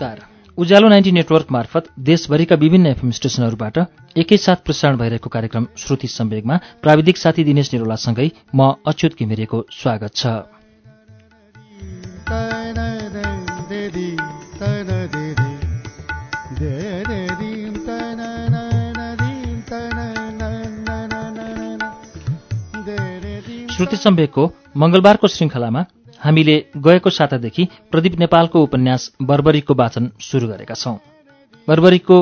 नमस्कार। उज्यालो ninety network मार्फत देशभरिका विभिन्न एफएम स्टेशनहरूबाट एकैसाथ प्रसारण भइरहेको कार्यक्रम श्रुति सम्वेगमा प्राविधिक साथी दिनेश निरोलासँगै म अच्युत घिमिरेको स्वागत छ। श्रुति सम्वेकको मङ्गलबारको श्रृङ्खलामा हामीले गएको सातादेखि प्रदीप नेपालको उपन्यास बर्बरीको वाचन सुरु गरेका छौं। बर्बरीको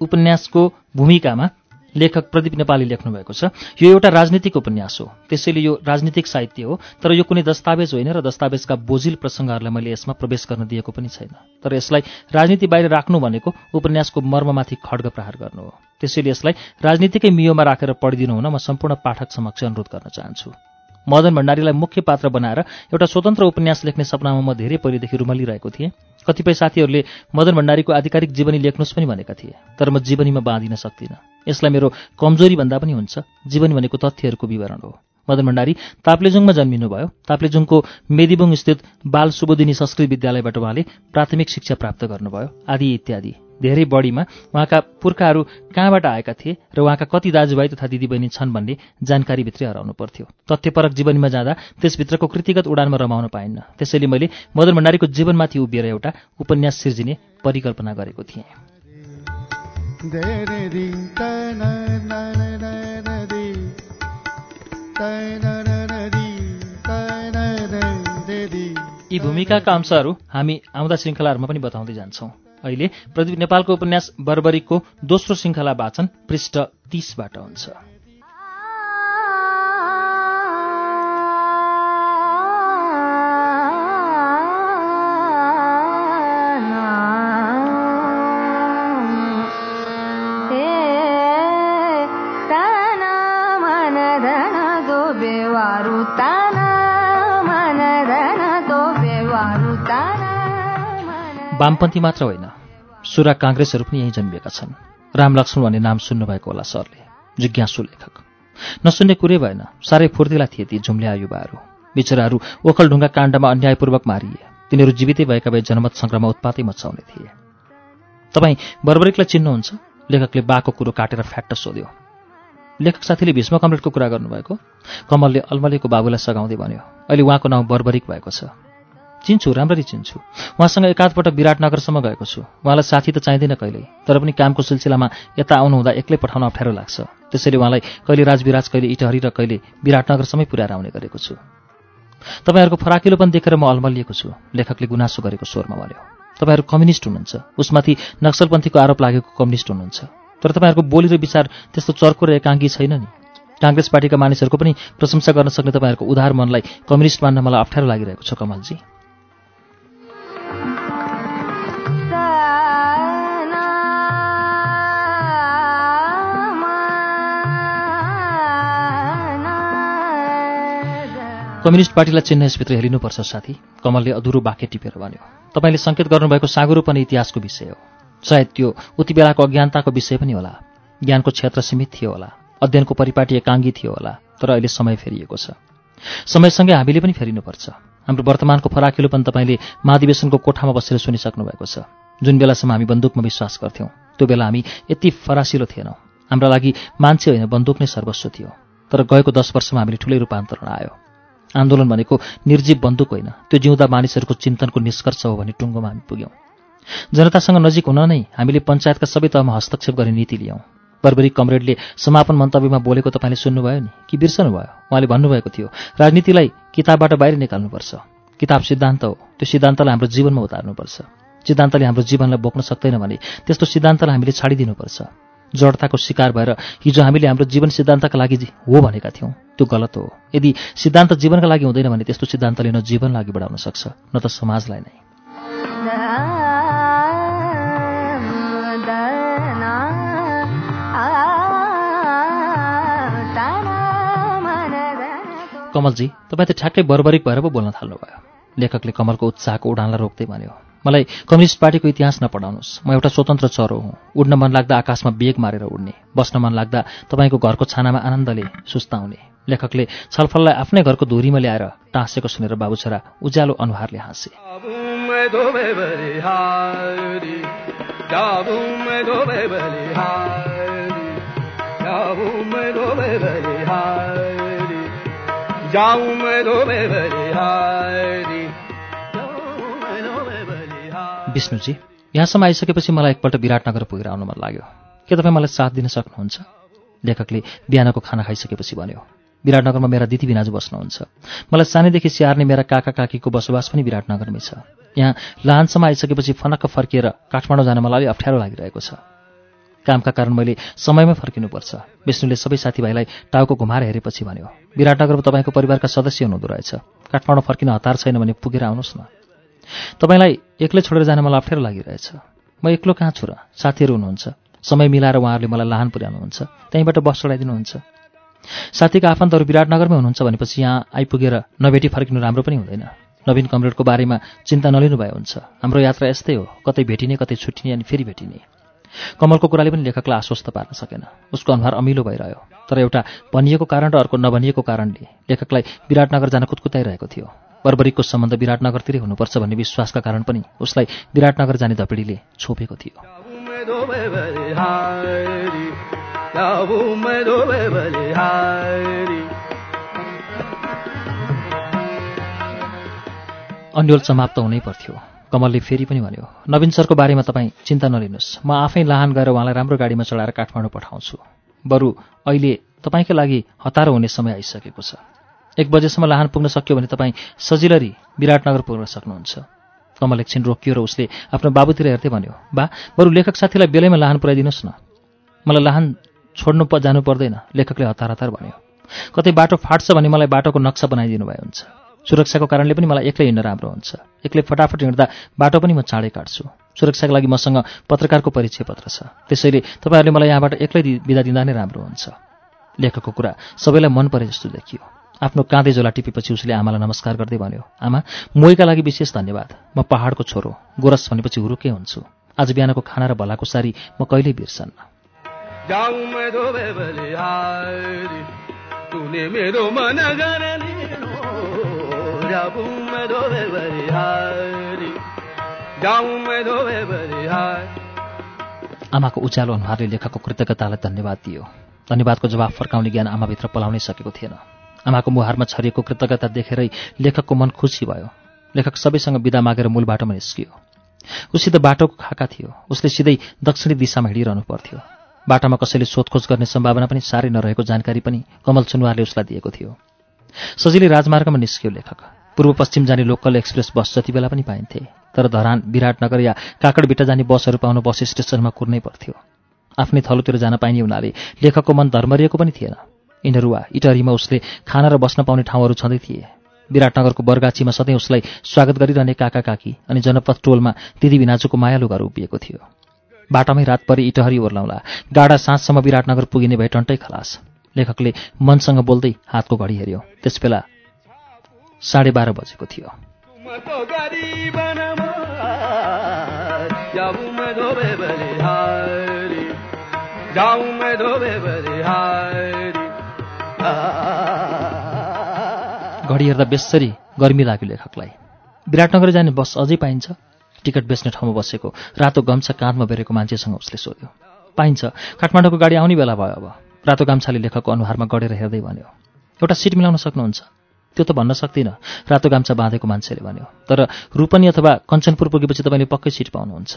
उपन्यासको भूमिकामा लेखक प्रदीप नेपालले लेख्नु भएको छ यो एउटा राजनीतिक उपन्यास हो। त्यसैले यो राजनीतिक साहित्य हो। तर यो कुनै दस्तावेज होइन र दस्तावेजका बोझिल प्रसङ्गहरूलाई मैले यसमा प्रवेश गर्न दिएको पनि छैन। तर यसलाई राजनीति बाहिर राख्नु भनेको उपन्यासको मर्ममाथि खड्ग प्रहार गर्नु हो। त्यसैले यसलाई राजनीतिकै मियोमा राखेर पढिदिनु हुन म सम्पूर्ण पाठक समक्ष अनुरोध गर्न चाहन्छु। मदन भण्डारीलाई मुख्य पात्र बनाएर एउटा स्वतन्त्र उपन्यास लेख्ने सपनामा म धेरै पहिलेदेखि रुमलिरहेको थिएँ। कतिपय साथीहरूले मदन भण्डारीको आधिकारिक जीवनी लेख्नुहोस् पनि भनेका थिए तर म जीवनीमा बाँधिन सक्दिनँ। यसलाई मेरो कमजोरी भन्दा पनि हुन्छ। जीवनी भनेको तथ्यहरूको विवरण हो। मदन भण्डारी ताप्लेजुङमा जन्मिनुभयो। ताप्लेजुङको मेदिबुङ स्थित बाल सुबोधिनी संस्कृत विद्यालयबाट उहाँले प्राथमिक शिक्षा प्राप्त गर्नुभयो। आदि इत्यादि। धेरै बढीमा उहाँका पुर्खाहरू कहाँबाट आएका थिए र उहाँका कति दाजुभाइ तथा दिदीबहिनी छन् भन्ने जानकारीभित्रै हराउनु पर्थ्यो। तथ्यपरक जीवनीमा जाँदा त्यसभित्रको कृतिगत उडानमा रमाउन पाइन्न। त्यसैले मैले मदन भण्डारीको जीवनमाथि उभिएर एउटा उपन्यास सिर्जिने परिकल्पना गरेको थिएँ। यी भूमिकाका अंशहरू हामी आउँदा श्रृङ्खलाहरूमा पनि बताउँदै जान्छौँ। अहिले प्रदीप नेपालको उपन्यास बर्बरीको दोस्रो श्रृङ्खला वाचन पृष्ठ तीसबाट हुन्छ। वामपन्थी मात्र होइन। सुरा काङ्ग्रेसहरू पनि यहीँ जन्मिएका छन्। रामलक्ष्मण भन्ने नाम सुन्नुभएको होला सरले जिज्ञासु लेखक। नसुन्ने कुरै भएन साह्रै फुर्तिला थिए ती झुम्ल्या युवाहरू बिचराहरू ओखलढुङ्गा काण्डमा अन्यायपूर्वक मारिए। तिनीहरू जीवितै भएका भए जनमत सङ्ग्रहमा उत्पातै मचाउने थिए। तपाईँ बर्बरिकलाई चिन्नुहुन्छ? लेखकले बाको कुरो काटेर फ्याट्ट सोध्यो। लेखक साथीले भीष्म कमरेडको कुरा गर्नुभएको? कमलले अल्मलेको बाबुलाई सघाउँदै भन्यो अहिले उहाँको नाउँ बर्बरिक भएको छ। चिन्छु राम्ररी चिन्छु। उहाँसँग एकाधपल्ट विराटनगरसम्म गएको छु। उहाँलाई साथी त चाहिँदैन कहिल्यै तर पनि कामको सिलसिलामा यता आउनुहुँदा एक्लै पठाउन अप्ठ्यारो लाग्छ। त्यसैले उहाँलाई कहिले राजविराज कहिले इटहरी र कहिले विराटनगरसम्मै पुर्याएर आउने गरेको छु। तपाईँहरूको फराकिलोपन देखेर म अल्मलिएको छु। लेखकले गुनासो गरेको स्वरमा भन्यो। तपाईँहरू कम्युनिस्ट हुनुहुन्छ। उसमाथि नक्सलपन्थीको आरोप लागेको कम्युनिस्ट हुनुहुन्छ। तर तपाईँहरूको बोली र विचार त्यस्तो चर्को र एकाङ्गी छैन नि। काङ्ग्रेस पार्टीका मानिसहरूको पनि प्रशंसा गर्न सक्ने तपाईँहरूको उधार मनलाई कम्युनिस्ट मान्न मलाई अप्ठ्यारो लागिरहेको छ कमलजी। कम्युनिस्ट पार्टीलाई चिन्ह यसभित्र हेरिनुपर्छ साथी। कमलले अधुरो बाँके टिपेर भन्यो। तपाईँले सङ्केत गर्नुभएको साँगुरो पनि इतिहासको विषय हो। सायद त्यो उति बेलाको अज्ञानताको विषय पनि होला। ज्ञानको क्षेत्र सीमित थियो होला। अध्ययनको परिपाटी एकाङ्गी थियो होला। तर अहिले समय फेरिएको छ। समयसँगै हामीले पनि फेरिनुपर्छ। हाम्रो वर्तमानको फराकिलोपन तपाईँले महाधिवेशनको कोठामा बसेर सुनिसक्नु भएको छ। जुन बेलासम्म हामी बन्दुकमा विश्वास गर्थ्यौँ त्यो बेला हामी यति फरासिलो थिएनौँ। हाम्रा लागि मान्छे होइन बन्दुक नै सर्वस्व थियो। तर गएको दस वर्षमा हामीले ठुलै रूपान्तरण आयो। आन्दोलन भनेको निर्जीव बन्दुक होइन। त्यो जिउँदा मानिसहरूको चिन्तनको निष्कर्ष हो भने टुङ्गोमा हामी पुग्यौँ। जनतासँग नजिक हुन नै हामीले पञ्चायतका सबै तहमा हस्तक्षेप गर्ने नीति लियौँ। बर्बरी कमरेडले समापन मन्तव्यमा बोलेको तपाईँले सुन्नुभयो नि? कि बिर्सनुभयो? उहाँले भन्नुभएको थियो राजनीतिलाई किताबबाट बाहिर निकाल्नुपर्छ। किताब सिद्धान्त हो। त्यो सिद्धान्तलाई हाम्रो जीवनमा उतार्नुपर्छ। सिद्धान्तले हाम्रो जीवनलाई बोक्न सक्दैन भने त्यस्तो सिद्धान्तलाई हामीले छाडिदिनुपर्छ। जडताको शिकार भएर हिजो हामीले हाम्रो जीवन सिद्धान्तका लागि हो भनेका थियौँ त्यो गलत हो। यदि सिद्धान्त जीवनका लागि हुँदैन भने त्यस्तो सिद्धान्तले न जीवन लागि बढाउन सक्छ न त समाजलाई नै। कमलजी तपाईँ त ठ्याक्कै बर्बरिक भएर पो बोल्न थाल्नुभयो। लेखकले कमलको उत्साहको उडानलाई रोक्दै भन्यो मलाई कम्युनिस्ट पार्टीको इतिहास नपढाउनुहोस्। म एउटा स्वतन्त्र चरो हुँ। उड्न मन लाग्दा आकाशमा बेग मारेर उड्ने। बस्न मन लाग्दा तपाईँको घरको छानामा आनन्दले सुस्ताउने। लेखकले छलफललाई आफ्नै घरको धुरीमा ल्याएर टाँसेको सुनेर बाबुछोरा उज्यालो अनुहारले हाँसे। विष्णुजी यहाँसम्म आइसकेपछि मलाई एकपल्ट विराटनगर पुगेर आउनु मन लाग्यो। के तपाईँ मलाई साथ दिन सक्नुहुन्छ? लेखकले बिहानको खाना खाइसकेपछि भन्यो विराटनगरमा मेरा दिदी बिनाजु बस्नुहुन्छ। मलाई सानैदेखि स्याहार्ने मेरा काका काकीको बसोबास पनि विराटनगरमै छ। यहाँ लाहानसम्म आइसकेपछि फनक्क फर्किएर काठमाडौँ जान मलाई अलि अप्ठ्यारो लागिरहेको छ। कामका कारण मैले समयमै फर्किनुपर्छ। विष्णुले सबै साथीभाइलाई टाउको घुमाएर हेरेपछि भन्यो विराटनगरमा तपाईँको परिवारका सदस्य हुनुहुँदो रहेछ। काठमाडौँ फर्किन हतार छैन भने पुगेर आउनुहोस् न। तपाईँलाई एक्लै छोडेर जान मलाई अप्ठ्यारो लागिरहेछ। म एक्लो कहाँ छु र? साथीहरू हुनुहुन्छ। समय मिलाएर उहाँहरूले मलाई लाहान पुर्याउनुहुन्छ। त्यहीँबाट बस चढाइदिनुहुन्छ। साथीका आफन्तहरू विराटनगरमै हुनुहुन्छ भनेपछि यहाँ आइपुगेर नभेटी फर्किनु राम्रो पनि हुँदैन। नवीन कमरेडको बारेमा चिन्ता नलिनु भए हुन्छ। हाम्रो यात्रा यस्तै हो। कतै भेटिने कतै छुट्टिने अनि फेरि भेटिने। कमलको कुराले पनि लेखकलाई आश्वस्त पार्न सकेन। उसको अनुहार अमिलो भइरह्यो। तर एउटा भनिएको कारण र अर्को नभनिएको कारणले लेखकलाई विराटनगर जान कुदकुताइरहेको थियो। बर्बरिकको सम्बन्ध विराटनगरतिरै हुनुपर्छ भन्ने विश्वासका कारण पनि उसलाई विराटनगर जाने धपिडीले छोपेको थियो। अन्यल समाप्त हुनै पर्थ्यो। कमलले फेरि पनि भन्यो नवीन सरको बारेमा तपाईँ चिन्ता नलिनुहोस्। म आफै लाहान गएर उहाँलाई राम्रो गाडीमा चढाएर काठमाडौँ पठाउँछु। बरु अहिले तपाईँकै लागि हतारो हुने समय आइसकेको छ। एक बजेसम्म लाहान पुग्न सक्यो भने तपाईँ सजिलरी विराटनगर पुग्न सक्नुहुन्छ। कमल एकछिन रोकियो र उसले आफ्नो बाबुतिर हेर्दै भन्यो बा बरु लेखक साथीलाई बेलैमा लाहान पुऱ्याइदिनुहोस् न। मलाई लाहान छोड्नु प जानु पर्दैन लेखकले हतार हतार भन्यो। कतै बाटो फाट्छ भने मलाई बाटोको नक्सा बनाइदिनु भए हुन्छ। सुरक्षाको कारणले पनि मलाई एक्लै हिँड्न राम्रो हुन्छ। एक्लै फटाफट हिँड्दा बाटो पनि म चाँडै काट्छु। सुरक्षाको लागि मसँग पत्रकारको परिचय पत्र छ। त्यसैले तपाईँहरूले मलाई यहाँबाट एक्लै बिदा दिँदा नै राम्रो हुन्छ। लेखकको कुरा सबैलाई मन परे जस्तो देखियो। आफ्नो काँधे झोला टिपेपछि उसले आमालाई नमस्कार गर्दै भन्यो आमा मोहीका लागि विशेष धन्यवाद। म पहाडको छोरो गोरस भनेपछि हुरुकै हुन्छु। आज बिहानको खाना र भलाको सारी म कहिल्यै बिर्सन्न आमाको उज्यालो अनुहारले लेखकको कृतज्ञतालाई धन्यवाद दियो। धन्यवादको जवाफ फर्काउने ज्ञान आमाभित्र पलाउनै सकेको थिएन। आमाको मुहारमा छरिएको कृतज्ञता देखेरै लेखकको मन खुसी भयो। लेखक सबैसँग विदा मागेर मूल बाटोमा निस्कियो। उसित बाटोको खाका थियो। उसले सिधै दक्षिणी दिशामा हिँडिरहनु पर्थ्यो। बाटामा कसैले सोधखोज गर्ने सम्भावना पनि साह्रै नरहेको जानकारी पनि कमल सुनवारले उसलाई दिएको थियो। सजिलै राजमार्गमा निस्कियो लेखक। पूर्व पश्चिम जाने लोकल एक्सप्रेस बस जति बेला पनि पाइन्थे तर धरान विराटनगर या काकडबिटा जाने बसहरू पाउन बस स्टेसनमा कुर्नै पर्थ्यो। आफ्नै थलोतिर जान पाइने हुनाले लेखकको मन धर्मरिएको पनि थिएन। यिनीहरू वा इटरीमा उसले खाना र बस्न पाउने ठाउँहरू छँदै थिए। विराटनगरको बरगाछीमा सधैँ उसलाई स्वागत गरिरहने काका काकी अनि जनपथ टोलमा दिदी भिनाजुको मायालु घर उभिएको थियो। बाटामै रात परि इटहरी ओर्लाउँला। गाडा साँझसम्म विराटनगर पुगिने भए टन्टै खलास। लेखकले मनसँग बोल्दै हातको घडी हेऱ्यो। त्यसबेला साढे बाह्र बजेको थियो। घडी हेर्दा बेसरी गर्मी लाग्यो लेखकलाई। विराटनगर जाने बस अझै पाइन्छ। टिकट बेच्ने ठाउँमा बसेको रातो गम्छा काँधमा बेरेको मान्छेसँग उसले सोध्यो। पाइन्छ। काठमाडौँको गाडी आउने बेला भयो अब। रातो गाम्छाले लेखकको अनुहारमा गढेर हेर्दै भन्यो एउटा सिट मिलाउन सक्नुहुन्छ? त्यो त भन्न सक्दिनँ रातो गाम्छा बाँधेको मान्छेले भन्यो। तर रूपनी अथवा कञ्चनपुर पुगेपछि तपाईँले पक्कै सिट पाउनुहुन्छ।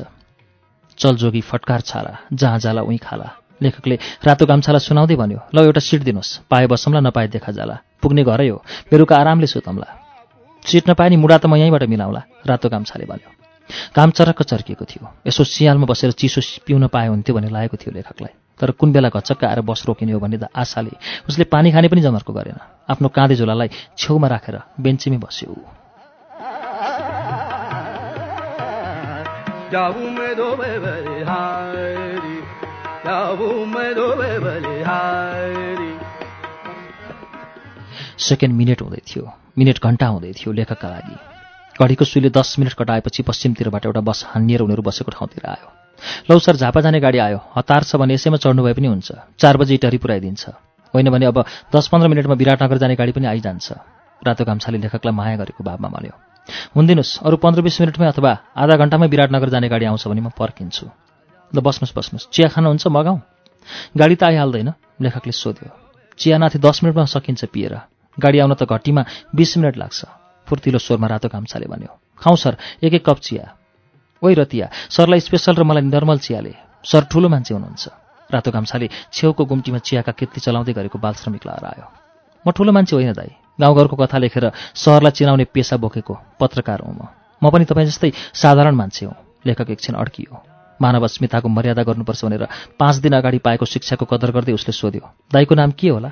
चलजोगी फटकार छाला जहाँ जाला उहीँ खाला। लेखकले रातो गाम्छालाई सुनाउँदै भन्यो ल एउटा सिट दिनुहोस्। पाए बसौँला नपाए देखा जाला। पुग्ने घरै हो। बेलुका आरामले सुतौँला। सिट नपाए नि मुडा त म यहीँबाट मिलाउँला रातो गाम्छाले भन्यो। घाम चरक्क चर्किएको थियो। यसो सियालमा बसेर चिसो पिउन पाए हुन्थ्यो भन्ने लागेको थियो लेखकलाई। तर कुन बेला घचक्क आएर बस रोकिने हो भन्ने आशाले उसले पानी खाने पनि जमर्को गरेन। आफ्नो काँधे झोलालाई छेउमा राखेर बेन्चीमै बस्यो। सेकेन्ड मिनट हुँदै थियो। मिनट घन्टा हुँदै थियो लेखकका लागि। घडीको सुईले दस मिनट कटाएपछि पश्चिमतिरबाट एउटा बस हानिएर उनीहरू बसेको ठाउँतिर आयो। लौ सर झापा जाने गाडी आयो। हतार छ भने यसैमा चढ्नु भए पनि हुन्छ। चार बजी इटरी पुऱ्याइदिन्छ। होइन भने अब दस पन्ध्र मिनटमा विराटनगर जाने गाडी पनि आइजान्छ। रातो गाम्छाले लेखकलाई माया गरेको भावमा भन्यो। हुन्दिनुहोस् अरू पन्ध्र बिस मिनटमै अथवा आधा घन्टामै विराटनगर जाने गाडी आउँछ भने म पर्खिन्छु। ल बस्नुहोस् बस्नुहोस्। चिया खानुहुन्छ मगाउँ गाडी त आइहाल्दैन लेखकले सोध्यो। चिया नाथे दस मिनटमा सकिन्छ पिएर। गाडी आउन त घट्टीमा बिस मिनट लाग्छ। फुर्तिलो स्वरमा रातो गाम्छाले भन्यो। खाउँ सर एक एक कप चिया। ओइ रतिया सरलाई स्पेसल र मलाई नर्मल चियाले। सर ठुलो मान्छे हुनुहुन्छ। रातो गाम्छाले छेउको गुम्टीमा चियाका केतली चलाउँदै गरेको बाल श्रमिक लाएर आयो म ठुलो मान्छे होइन दाई। गाउँघरको कथा लेखेर सहरलाई चिनाउने पेसा बोकेको पत्रकार हुँ म। म पनि तपाईँ जस्तै साधारण मान्छे हुँ लेखक एकछिन अड्कियो। मानव अस्मिताको मर्यादा गर्नुपर्छ भनेर पाँच दिन अगाडि पाएको शिक्षाको कदर गर्दै उसले सोध्यो दाईको नाम के होला?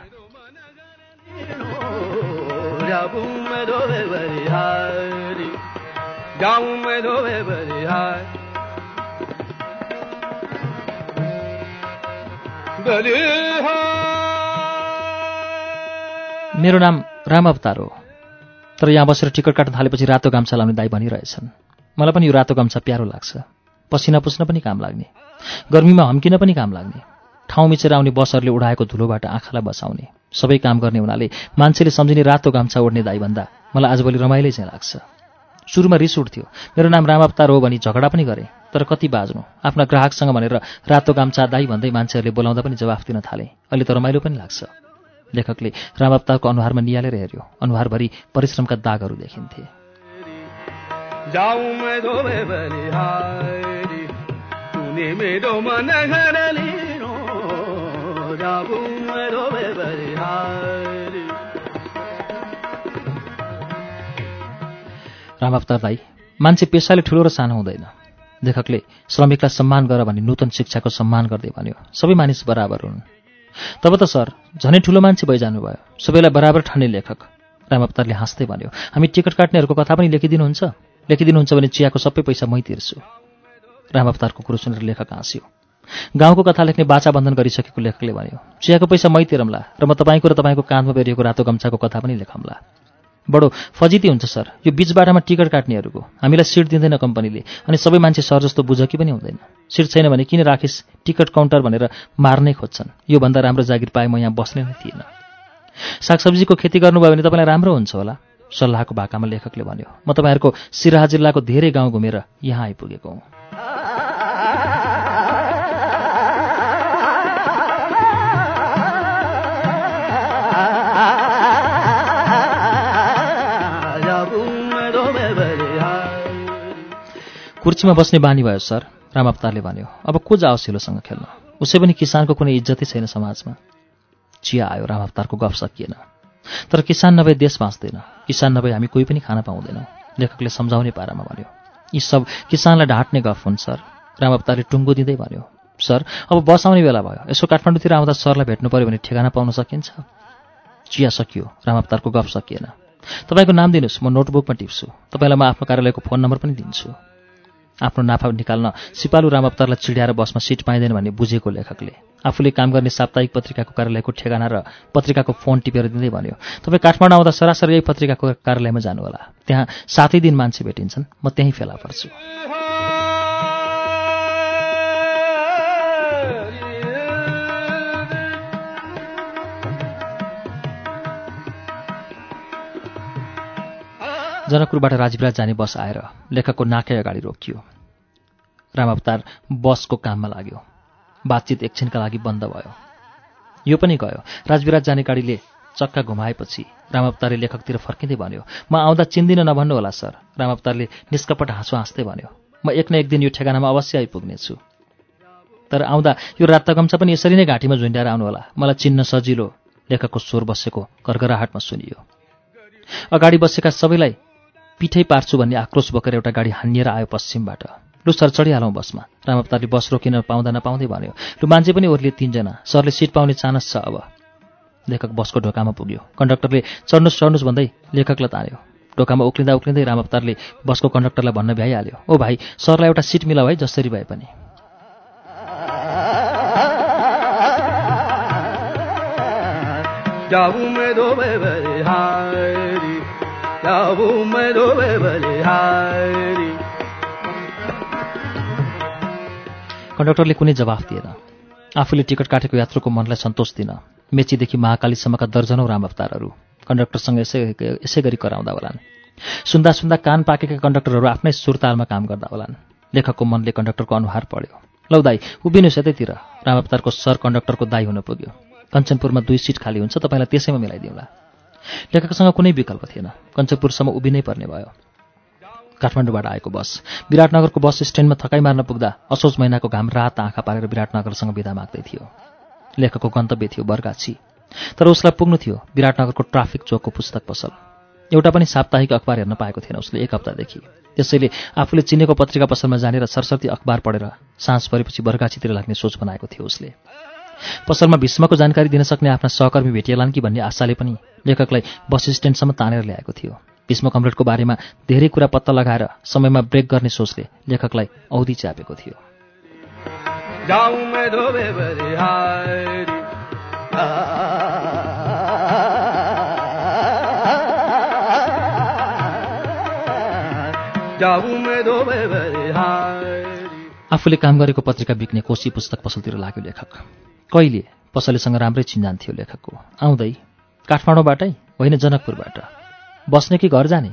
मेरो नाम राम अवतार हो तर यहाँ बसेर टिकट काट्न थालेपछि रातो गाम्छा लाउने दाई भनिरहेछन्। मलाई पनि यो रातो गाम्छा प्यारो लाग्छ। पसिना पुस्न पनि काम लाग्ने। गर्मीमा हम्किन पनि काम लाग्ने। ठाउँ मिचेर आउने बसहरूले उडाएको धुलोबाट आँखालाई बसाउने। सबै काम गर्ने हुनाले मान्छेले सम्झिने रातो गाम्छा ओढ्ने दाई भन्दा मलाई आजभोलि रमाइलै चाहिँ लाग्छ। सुरुमा रिस उठ्थ्यो। मेरो नाम राम अवतार हो भनी झगडा पनि गरेँ तर कति बाज्नु। आफ्ना ग्राहकसँग भनेर रातो गाम्चा दाई भन्दै मान्छेहरूले बोलाउँदा पनि जवाफ दिन थाले। अहिले त रमाइलो पनि लाग्छ। लेखकले राम अवतारको अनुहारमा निहालेर हेऱ्यो। अनुहारभरि परिश्रमका दागहरू देखिन्थे। राम अवतार दाई मान्छे पेसाले ठुलो र सानो हुँदैन। लेखकले श्रमिकलाई सम्मान गर भने नूतन शिक्षाको सम्मान गर्दै भन्यो। सबै मानिस बराबर हुन्। तब त सर झनै ठुलो मान्छे भइजानुभयो। सबैलाई बराबर ठान्ने लेखक। रामअवतारले हाँस्दै भन्यो हामी टिकट काट्नेहरूको कथा पनि लेखिदिनुहुन्छ? लेखिदिनुहुन्छ भने चियाको सबै पैसा मै तिर्छु। रामअवतारको कुरो सुनेर लेखक हाँस्यो। गाउँको कथा लेख्ने बाचा बन्धन गरिसकेको लेखकले भन्यो चियाको पैसा मै तिरमला र म तपाईँको र तपाईँको काँधमा बेरिएको रातो गम्छाको कथा पनि लेखम्ला। बडो फजिती हुन्छ सर। यो बिच बाटामा टिकट काट्नेहरूको। हामीलाई सिट दिँदैन कम्पनीले अनि सबै मान्छे सर जस्तो बुझकी पनि हुँदैन। सिट छैन भने किन राखिस्? टिकट काउन्टर भनेर मार्नै खोज्छन्। योभन्दा राम्रो जागिर पाए म यहाँ बस्ने नै थिएन सागसब्जीको खेती गर्नुभयो भने तपाईँलाई राम्रो हुन्छ होला? सल्लाहको भाकामा लेखकले भन्यो म तपाईँहरूको सिराहा जिल्लाको धेरै गाउँ घुमेर यहाँ आइपुगेको हुँ। कुर्चीमा बस्ने बानी भयो सर। राम अवतारले भन्यो। अब को जाओस् हिलोसँग खेल्न? उसै पनि किसानको कुनै इज्जतै छैन समाजमा। चिया आयो राम अवतारको गफ सकिएन। तर किसान नभए देश बाँच्दैन। किसान नभए हामी कोही पनि खान पाउँदैनौँ। लेखकले सम्झाउने पारामा भन्यो। यी सब किसानलाई ढाँट्ने गफ हुन् सर। राम अवतारले टुङ्गो दिँदै भन्यो। सर अब बस आउने बेला भयो। यसो काठमाडौँतिर आउँदा सरलाई भेट्नु पऱ्यो भने ठेगाना पाउन सकिन्छ? चिया सकियो। राम अवतारको गफ सकिएन। तपाईँको नाम दिनुहोस्। म नोटबुकमा टिप्छु। तपाईँलाई म आफ्नो कार्यालयको फोन नम्बर पनि दिन्छु। आफ्नो नाफा निकाल्न सिपालु रामअवतारलाई चिड्याएर बसमा सिट पाइँदैन भन्ने बुझेको लेखकले। आफूले काम गर्ने साप्ताहिक पत्रिकाको कार्यालयको ठेगाना र पत्रिकाको फोन टिपेर दिँदै भन्यो तपाईँ काठमाडौँ आउँदा सरासरी यही पत्रिकाको कार्यालयमा जानुहोला। त्यहाँ सातै दिन मान्छे भेटिन्छन्। म त्यहीँ फेला पर्छु। जनकपुरबाट राजविराज जाने बस आएर लेखकको नाकै अगाडि रोकियो। रामावतार बसको काममा लाग्यो। बातचित एकछिनका लागि बन्द भयो। यो पनि गयो। राजविराज जाने गाडीले चक्का घुमाएपछि रामावतारले लेखकतिर फर्किँदै भन्यो म आउँदा चिन्दिन नभन्नु होला सर। रामावतारले निष्कपट हाँसो हाँस्दै भन्यो म एक न एक दिन यो ठेगानामा अवश्य आइपुग्नेछु। तर आउँदा यो रातगम्छा पनि यसरी नै घाँटीमा झुन्ड्याएर आउनुहोला मलाई चिन्न सजिलो लेखकको स्वर बसेको कर्कराहाटमा सुनियो। अगाडि बसेका सबैलाई पिठै पार्छु भन्ने आक्रोश बोकेर एउटा गाडी हानिएर आयो पश्चिमबाट। लु सर चढिहालौँ बसमा। रामअवतारले बस रोकिन पाउँदा नपाउँदै भन्यो लु मान्छे पनि ओर्लिए तिनजना। सरले सिट पाउने चानस छ अब। लेखक बसको ढोकामा पुग्यो। कन्डक्टरले चढ्नुहोस् चढ्नुहोस् भन्दै लेखकलाई तान्यो। ढोकामा उक्लिँदा उक्लिँदै रामअवतारले बसको कन्डक्टरलाई भन्न भ्याइहाल्यो। ओ भाइ सरलाई एउटा सिट मिलाऊ है जसरी भए पनि। कन्डक्टरले कुनै जवाफ दिएन। आफूले टिकट काटेको यात्रुको मनलाई सन्तोष दिन मेचीदेखि महाकालीसम्मका दर्जनौँ रामअवतारहरू कन्डक्टरसँग यसै यसै गरी कराउँदा होलान्। सुन्दा सुन्दा कान पाकेका कन्डक्टरहरू आफ्नै सुरतालमा काम गर्दा होलान्। लेखकको मनले कन्डक्टरको अनुहार पढ्यो। लौ दाई उभिनुहोस् यतैतिर रामअवतारको सर कन्डक्टरको दाई हुन पुग्यो। कञ्चनपुरमा दुई सिट खाली हुन्छ तपाईँलाई त्यसैमा मिलाइदिउँला लेखकसँग कुनै विकल्प थिएन। कञ्चनपुरसम्म उभिनै पर्ने भयो। काठमाडौँबाट आएको बस। विराटनगरको बस स्ट्यान्डमा थकाइ मार्न पुग्दा असोज महिनाको घाम रात आँखा पारेर विराटनगरसँग विदा माग्दै थियो। लेखकको गन्तव्य थियो बर्गाछी। तर उसलाई पुग्नु थियो विराटनगरको ट्राफिक चोकको पुस्तक पसल। एउटा पनि साप्ताहिक अखबार हेर्न पाएको थिएन उसले एक हप्तादेखि। त्यसैले आफूले चिनेको पत्रिका पसलमा जानेर सरस्वती अखबार पढेर साँझ परेपछि बर्गाछीतिर लाग्ने सोच बनाएको थियो उसले। पसलमा भीष्मको जानकारी दिन सक्ने आफ्ना सहकर्मी भेटिएलान् कि भन्ने आशाले पनि लेखकलाई बस स्ट्यान्डसम्म तानेर ल्याएको थियो। भीष्म कमरेडको बारेमा धेरै कुरा पत्ता लगाएर समयमा ब्रेक गर्ने सोचले लेखकलाई औधी च्यापेको थियो। आफूले काम गरेको पत्रिका बिक्ने कोशी पुस्तक पसलतिर लाग्यो लेखक। कहिले पसलेसँग राम्रै चिन्जान थियो लेखकको। आउँदै काठमाडौँबाटै होइन जनकपुरबाट। बस्ने कि घर जाने?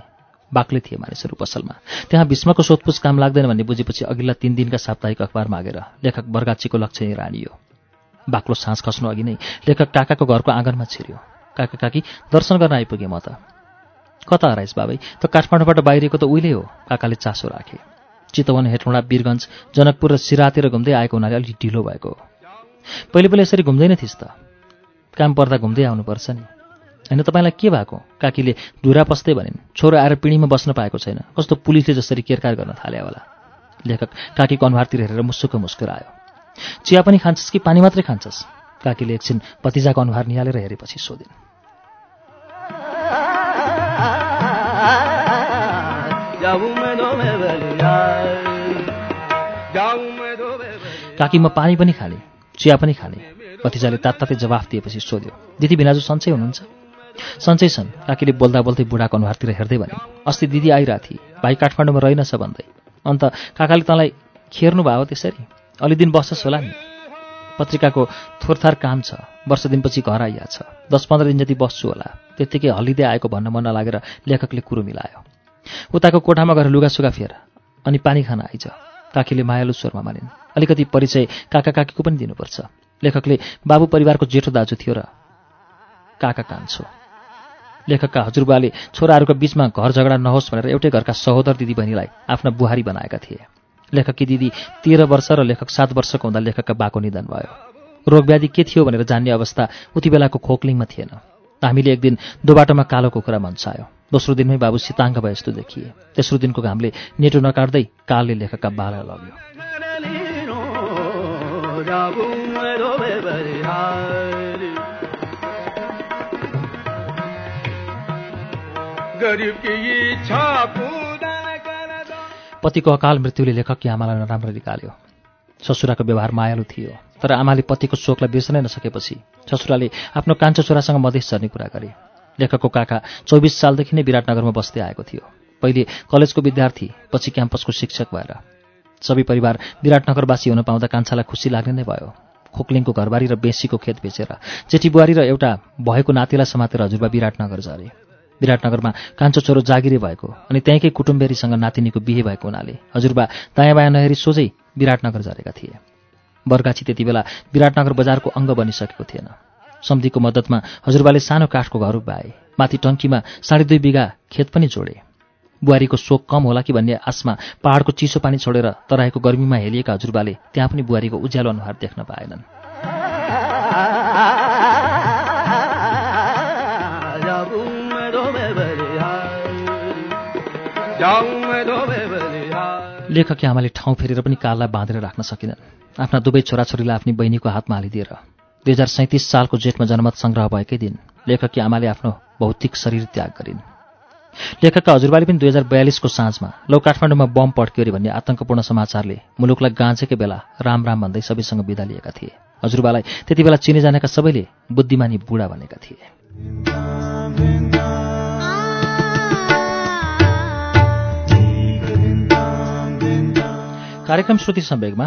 बाक्लै थिए मानिसहरू पसलमा। त्यहाँ भीष्मको सोधपुछ काम लाग्दैन भन्ने बुझेपछि अघिल्ला तिन दिनका साप्ताहिक अखबार मागेर लेखक बर्गाचीको लक्ष्य नै रानियो। बाक्लो सास खस्नु अघि नै लेखक काकाको घरको आँगनमा छिर्यो। काका काकी दर्शन गर्न आइपुगेँ म त। कता हराइस बाबै? त काठमाडौँबाट बाहिरिएको त उहिले हो काकाले चासो राखे। चितवन हेटौँडा वीरगञ्ज जनकपुर र सिरातिर घुम्दै आएको हुनाले अलिक ढिलो भएको पहिले पहिले यसरी घुम्दैन थिइस् त। काम पर्दा घुम्दै आउनुपर्छ नि। होइन तपाईँलाई के भएको? काकीले धुरा पस्दै भनिन् छोरो आएर पिँढीमा बस्न पाएको छैन। कस्तो पुलिसले जसरी केरकार गर्न थाल्यो होला? लेखक काकीको अनुहारतिर हेरेर मुसुक मुस्कुरायो। चिया पनि खान्छस् कि पानी मात्रै खान्छस्? काकीले एकछिन भतिजाको अनुहार निहालेर हेरेपछि सोधिन्। काकी म पानी पनि खाने चिया पनि खाने भतिजाले तात्तातै जवाफ दिएपछि सोध्यो। दिदी भिनाजु सन्चै हुनुहुन्छ? सन्चै छन्। काकीले बोल्दा बोल्दै बुढाको अनुहारतिर हेर्दै भने अस्ति दिदी आइरहेको थिए भाइ काठमाडौँमा रहेनछ भन्दै। अन्त काकाले तँलाई खेर्नु भयो त्यसरी? अलि दिन बस्छस् होला नि। पत्रिकाको थोरथार काम छ। वर्ष दिनपछि घर आइया छ दस पन्ध्र दिन जति बस्छु होला त्यत्तिकै हलिँदै आएको भन्न मन नलागेर लेखकले कुरो मिलायो। उताको कोठामा गएर लुगासुगा फेर अनि पानी खान आइज। काकीले मायालु स्वरमा मानिन् अलिकति परिचय काका काकीको पनि दिनुपर्छ। लेखकले बाबु परिवारको जेठो दाजु थियो र काका कान्छो। लेखकका हजुरबाले छोराहरूको बिचमा घर झगडा नहोस् भनेर एउटै घरका सहोदर दिदीबहिनीलाई आफ्ना बुहारी बनाएका थिए। लेखककी दिदी तेह्र वर्ष र लेखक सात वर्षको हुँदा लेखकका बाको निधन भयो। रोगव्याधि के थियो भनेर जान्ने अवस्था उति बेलाको खोक्लिङमा थिएन। हामीले एक दिन दोबाटोमा कालो कुखुरा मन्सायो। दोस्रो दिनमै बाबु सिताङ्ग भए जस्तो देखिए। तेस्रो दिनको घामले नेटो नकाट्दै कालले लेखकका बाला लग्यो। पतिको अकाल मृत्युले लेखकी आमालाई नराम्रो निकाल्यो। ससुराको व्यवहार मायालु थियो तर आमाले पतिको शोकलाई बिर्सनै नसकेपछि ससुराले आफ्नो कान्छो छोरासँग मधेस झर्ने कुरा गरे। लेखकको काका चौबिस सालदेखि नै विराटनगरमा बस्दै आएको थियो। पहिले कलेजको विद्यार्थी पछि क्याम्पसको शिक्षक भएर। सबै परिवार विराटनगरवासी हुन पाउँदा कान्छालाई खुसी लाग्ने नै भयो। खोक्लिङको घरबारी र बेसीको खेत बेचेर जेठी बुहारी र एउटा भएको नातिलाई समातेर हजुरबा विराटनगर झरे। विराटनगरमा कान्छो छोरो जागिरे भएको अनि त्यहीँकै कुटुम्बेरीसँग नातिनीको बिहे भएको हुनाले हजुरबा दायाँ बायाँ नहेरी सोझै विराटनगर झरेका थिए। बर्गाछी त्यति बेला विराटनगर बजारको अङ्ग बनिसकेको थिएन। सम्धिको मद्दतमा हजुरबाले सानो काठको घर उभ्याए माथि टङ्कीमा साढे दुई बिघा खेत पनि जोडे। बुहारीको शोक कम होला कि भन्ने आसमा पहाडको चिसो पानी छोडेर तराईको गर्मीमा हेलिएका हजुरबाले त्यहाँ पनि बुहारीको उज्यालो अनुहार देख्न पाएनन्। लेखकी आमाले ठाउँ फेरेर पनि काललाई बाँधेर राख्न सकिनन्। आफ्ना दुवै छोराछोरीलाई आफ्नी बहिनीको हातमा हालिदिएर। दुई हजार सैँतिस सालको जेठमा जनमत सङ्ग्रह भएकै दिन लेखकी आमाले आफ्नो भौतिक शरीर त्याग गरिन्। लेखकका हजुरबाले पनि दुई हजार बयालिसको साँझमा लौ काठमाडौँमा बम पड्क्यो अरे भन्ने आतङ्कपूर्ण समाचारले मुलुकलाई गाँचेकै बेला राम राम भन्दै सबैसँग बिदा लिएका थिए। हजुरबालाई त्यति बेला चिने जानेका सबैले बुद्धिमानी बुढा भनेका थिए। कार्यक्रम श्रुति सम्वेगमा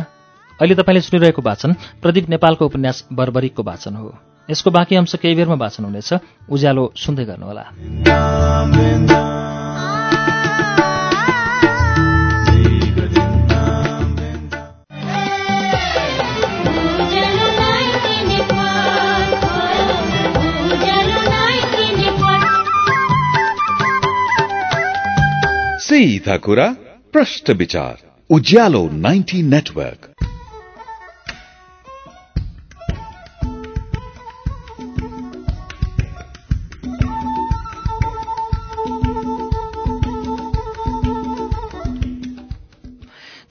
अहिले तपाईँले सुनिरहेको वाचन प्रदीप नेपालको उपन्यास बर्बरिकको वाचन हो। यसको बाँकी अंश केही बेरमा वाचन हुनेछ। उज्यालो सुन्दै गर्नुहोला। सीधा कुरा प्रश्न विचार। उज्यालो 90 नेटवर्क।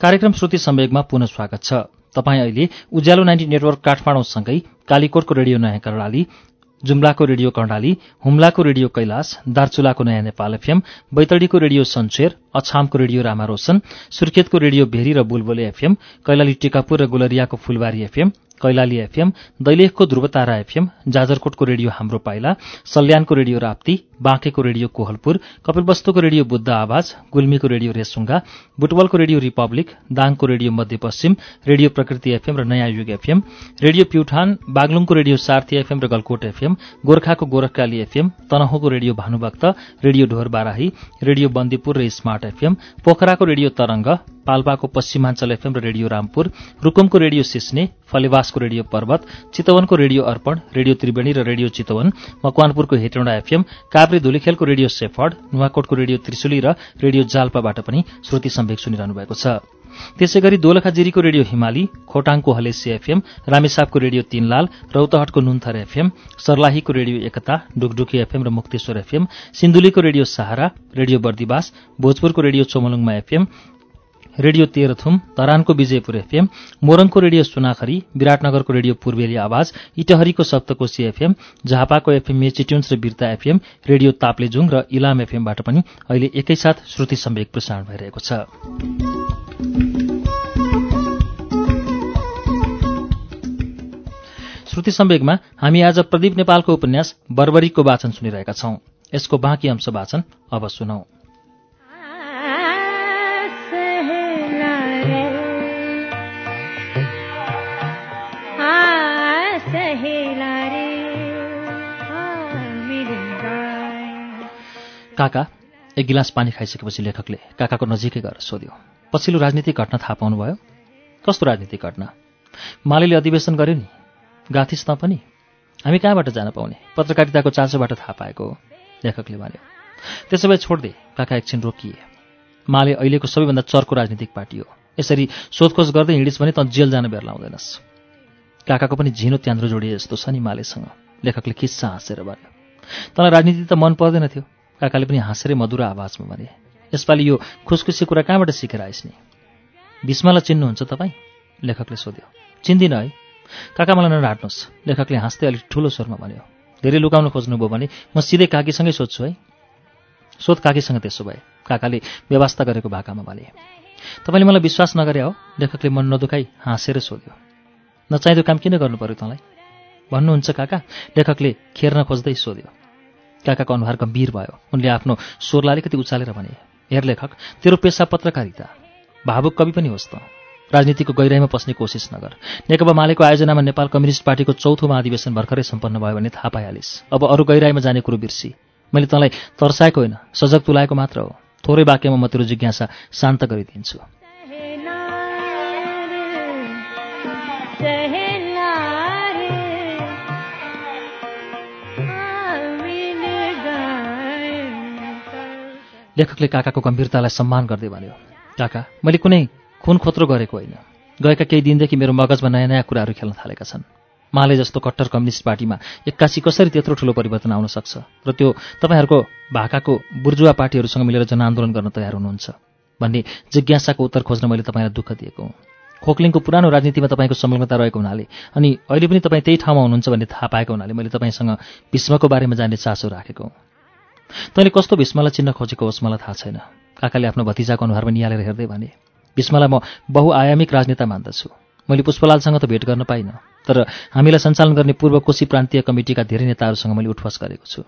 कार्यक्रम श्रुति सम्वेगमा पुनः स्वागत छ। तपाईँ अहिले उज्यालो नाइन्टी नेटवर्क काठमाडौँसँगै कालीकोटको रेडियो नयाँ कर्णाली जुम्लाको रेडियो कर्णाली हुम्लाको रेडियो कैलाश दार्चुलाको नयाँ नेपाल एफएम बैतडीको रेडियो सन्चेर अछामको रेडियो रामा रोशन सुर्खेतको रेडियो भेरी र बुलबुले एफएम कैलाली टिकापुर र गुलरियाको फुलबारी एफएम कैलाली एफएम दैलेखको ध्रुवतारा एफएम जाजरकोटको रेडियो हाम्रो पाइला सल्यानको रेडियो राप्ती बाँकेको रेडियो कोहलपुर कपिलवस्तुको रेडियो बुद्ध आवाज गुल्मीको रेडियो रेसुङ्गा बुटवलको रेडियो रिपब्लिक दाङको radio Madhyapashchim radio Prakriti FM र नयाँ युग एफएम रेडियो प्युठान बागलुङको रेडियो सार्थी एफएम र गलकोट एफएम गोर्खाको Gorkhakali FM तनहुँको radio Bhanubhakta radio Dhor Barahi radio Bandipur र स्मार्ट एफएम पोखराको रेडियो तरंग पाल्पाको पश्चिमाञ्चल एफएम र रेडियो रामपुर रुकुमको रेडियो सिस्ने फलेवासको रेडियो पर्वत चितवनको रेडियो अर्पण रेडियो त्रिवेणी र रेडियो चितवन मकवानपुरको हेटौँडा एफएम काभ्रे धुलीखेलको रेडियो सेफर्ड नुवाकोटको रेडियो त्रिशुली र रेडियो जाल्पाबाट पनि श्रुति सम्वेक सुनिरहनु भएको छ। त्यसै गरी दोलखाजिरीको रेडियो हिमाली खोटाङको हलेसी एफएम रामेसापको रेडियो तीनलाल रौतहटको नुन्थर एफएम सर्लाहीको रेडियो एकता डुकडुकी एफएम र मुक्तेश्वर एफएम सिन्धुलीको रेडियो सहारा रेडियो बर्दिवास भोजपुरको radio Chomolungma FM radio Terhathum धरानको विजयपुर एफएम मोरङको रेडियो सुनाखरी विराटनगरको रेडियो पूर्वेली आवाज इटहरीको सप्तकोशी एफएम झापाको एफएम मेचिट्युन्स र बिर्ता एफएम रेडियो ताप्लेजुङ र इलाम एफएमबाट पनि अहिले एकैसाथ श्रुति सम्वेक प्रसारण भइरहेको छ। श्रुति सम्वेगमा हामी आज प्रदीप नेपालको उपन्यास बर्बरीको वाचन सुनिरहेका छौं। यसको बाँकी अंश वाचन अब सुनौ। काका एक गिलास पानी खाइसकेपछि लेखकले काकाको नजिकै गएर सोध्यो पछिल्लो राजनीतिक घटना थाहा पाउनुभयो? कस्तो राजनीतिक घटना? मालेले अधिवेशन गर्यो नि गाथिस् त पनि? हामी कहाँबाट जान पाउने? पत्रकारिताको चासोबाट थाहा पाएको लेखकले भन्यो त्यसो भए छोडिदे काका एकछिन रोकिए। माले अहिलेको सबैभन्दा चर्को राजनीतिक पार्टी हो। यसरी सोधखोज गर्दै हिँडिस् भने त जेल जान बेर लाउँदैनस्। काकाको पनि झिनो त्यान्द्रो जोडिए जस्तो छ नि मालेसँग। लेखकले किस्सा हाँसेर भन्यो तँलाई राजनीति त मन पर्दैन थियो। काकाले पनि हाँसेरै मधुर आवाजमा भने यसपालि यो खुसखुसी कुरा कहाँबाट सिकेर आइस् नि? भीष्मलाई चिन्नुहुन्छ तपाईँ? लेखकले सोध्यो चिन्दिनँ है। काका मलाई नढाट्नुहोस् लेखकले हाँस्दै अलिक ठुलो स्वरमा भन्यो धेरै लुकाउन खोज्नुभयो भने म सिधै काकीसँगै सोध्छु है। सोध काकीसँग त्यसो भए। काकाले व्यवस्था गरेको भाकामा भने तपाईँले मलाई विश्वास नगरे हो। लेखकले मन नदुखाई हाँसेर सोध्यो नचाहिँदो काम किन गर्नु पर्यो तँलाई? भन्नुहुन्छ काका। लेखकले खेर्न खोज्दै सोध्यो काकाको अनुहार गम्भीर भयो। उनले आफ्नो स्वरलाई अलिकति उचालेर भने हेर लेखक तेरो पेसा पत्रकारिता भावुक कवि पनि होस् त। राजनीतिको गहिराईमा पस्ने कोसिस नगर। नेकपा मालेको आयोजनामा नेपाल कम्युनिस्ट पार्टीको चौथो महाधिवेशन भर्खरै सम्पन्न भयो भने थाहा पाइहालिस्। अब अरू गहिराईमा जाने कुरो बिर्सी। मैले तँलाई तर्साएको होइन सजग तुलाएको मात्र हो। थोरै वाक्यमा म तेरो जिज्ञासा शान्त गरिदिन्छु। लेखकले काकाको गम्भीरतालाई सम्मान गर्दै भन्यो काका मैले कुनै खुन खोत्रो गरेको होइन। गएका केही दिनदेखि मेरो मगजमा नयाँ नयाँ कुराहरू खेल्न थालेका छन्। माले जस्तो कट्टर कम्युनिस्ट पार्टीमा एक्कासी कसरी त्यत्रो ठुलो परिवर्तन आउन सक्छ? र त्यो तपाईँहरूको भाकाको बुर्जुवा पार्टीहरूसँग मिलेर जनआन्दोलन गर्न तयार हुनुहुन्छ भन्ने जिज्ञासाको उत्तर खोज्न मैले तपाईँलाई दुःख दिएको हुँ। खोक्लिङको पुरानो राजनीतिमा तपाईँको संलग्नता रहेको हुनाले अनि अहिले पनि तपाईँ त्यही ठाउँमा हुनुहुन्छ भन्ने थाहा पाएको हुनाले मैले तपाईँसँग भीष्मको बारेमा जान्ने चासो राखेको हुँ। तैँले कस्तो भीष्मलाई चिन्न खोजेको होस् मलाई थाहा छैन। काकाले आफ्नो भतिजाको अनुहारमा निहालेर हेर्दै भने भीष्मलाई म बहुआयामिक राजनेता मान्दछु। मैले पुष्पलालसँग त भेट गर्न पाइनँ तर हामीलाई सञ्चालन गर्ने पूर्व कोशी प्रान्तीय कमिटीका धेरै नेताहरूसँग मैले उठवास गरेको छु।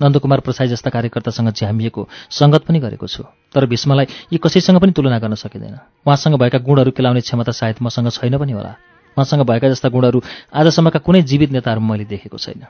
नन्दकुमार प्रसाई जस्ता कार्यकर्तासँग झ्यामिएको सङ्गत पनि गरेको छु तर भीष्मलाई यी कसैसँग पनि तुलना गर्न सकिँदैन। उहाँसँग भएका गुणहरू केलाउने क्षमता सायद मसँग छैन पनि होला। उहाँसँग भएका जस्ता गुणहरू आजसम्मका कुनै जीवित नेताहरूमा मैले देखेको छैन।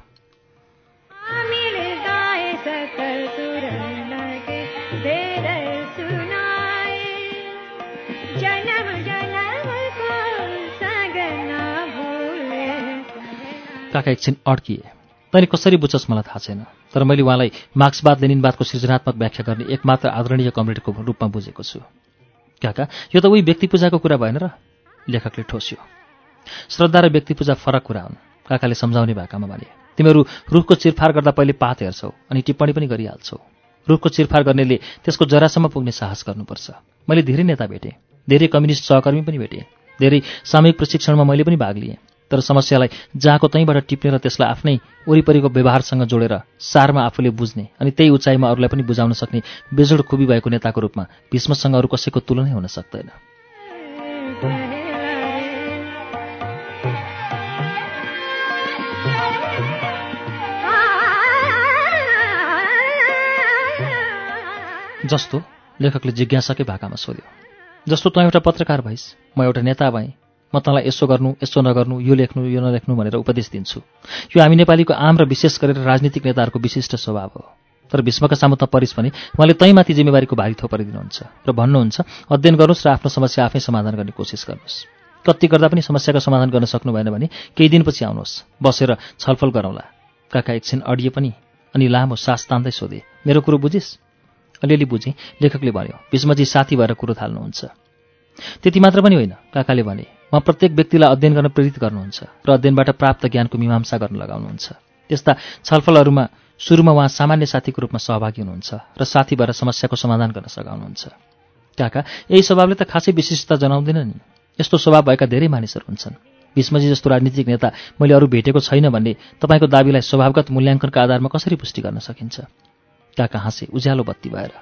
काका एकछिन अड्किए। तैँले कसरी बुझ्छस् मलाई थाहा छैन तर मैले उहाँलाई मार्क्सवाद लेनिनवादको सृजनात्मक व्याख्या गर्ने एकमात्र आदरणीय कमरेडको रूपमा बुझेको छु। काका यो त उही व्यक्ति पूजाको कुरा भएन र? लेखकले ठोस्यो। श्रद्धा र व्यक्ति पूजा फरक कुरा हुन् काकाले सम्झाउने भाकामा भने। तिमीहरू रुखको चिरफार गर्दा पहिले पात हेर्छौ अनि टिप्पणी पनि गरिहाल्छौ। रुखको चिरफार गर्नेले त्यसको जरासम्म पुग्ने साहस गर्नुपर्छ। मैले धेरै नेता भेटेँ धेरै कम्युनिस्ट सहकर्मी पनि भेटेँ धेरै सामूहिक प्रशिक्षणमा मैले पनि भाग लिएँ। तर समस्यालाई जहाँको तहीँबाट टिप्ने र त्यसलाई आफ्नै वरिपरिको व्यवहारसँग जोडेर सारमा आफूले बुझ्ने अनि त्यही उचाइमा अरूलाई पनि बुझाउन सक्ने बेजोड खुबी भएको नेताको रूपमा भीष्मसँग अरू कसैको तुलनै हुन सक्दैन। जस्तो लेखकले जिज्ञासाकै भाकामा सोध्यो जस्तो तँ एउटा पत्रकार भइस् म एउटा नेता भएँ म तँलाई यसो गर्नु यसो नगर्नु यो लेख्नु यो नलेख्नु भनेर उपदेश दिन्छु। यो हामी नेपालीको आम र विशेष गरेर राजनीतिक नेताहरूको विशिष्ट स्वभाव हो। तर भीष्मका सामु त परिस् भने उहाँले तैमाथि जिम्मेवारीको भारी थोपरिदिनुहुन्छ र भन्नुहुन्छ अध्ययन गर्नुहोस् र आफ्नो समस्या आफै समाधान गर्ने कोसिस गर्नुहोस्। कति गर्दा पनि समस्याको समाधान गर्न सक्नु भएन भने केही दिनपछि आउनुहोस्। बसेर छलफल गरौँला। काका एकछिन अडिए पनि अनि लामो सास तान्दै सोधे मेरो कुरो बुझिस्? अलिअलि बुझेँ लेखकले भन्यो भीष्मजी साथी भएर कुरो थाल्नुहुन्छ त्यति मात्र पनि होइन काकाले भने उहाँ प्रत्येक व्यक्तिलाई अध्ययन गर्न प्रेरित गर्नुहुन्छ र अध्ययनबाट प्राप्त ज्ञानको मीमांसा गर्न लगाउनुहुन्छ। त्यस्ता छलफलहरूमा सुरुमा उहाँ सामान्य साथीको रूपमा सहभागी हुनुहुन्छ र साथी भएर समस्याको समाधान गर्न सघाउनुहुन्छ। काका यही स्वभावले त खासै विशिष्टता जनाउँदैन नि। यस्तो स्वभाव भएका धेरै मानिसहरू हुन्छन्। भीष्मजी जस्तो राजनीतिक नेता मैले अरू भेटेको छैन भन्ने तपाईँको दावीलाई स्वभावगत मूल्याङ्कनका आधारमा कसरी पुष्टि गर्न सकिन्छ? काका हाँसे उज्यालो बत्ती भएर।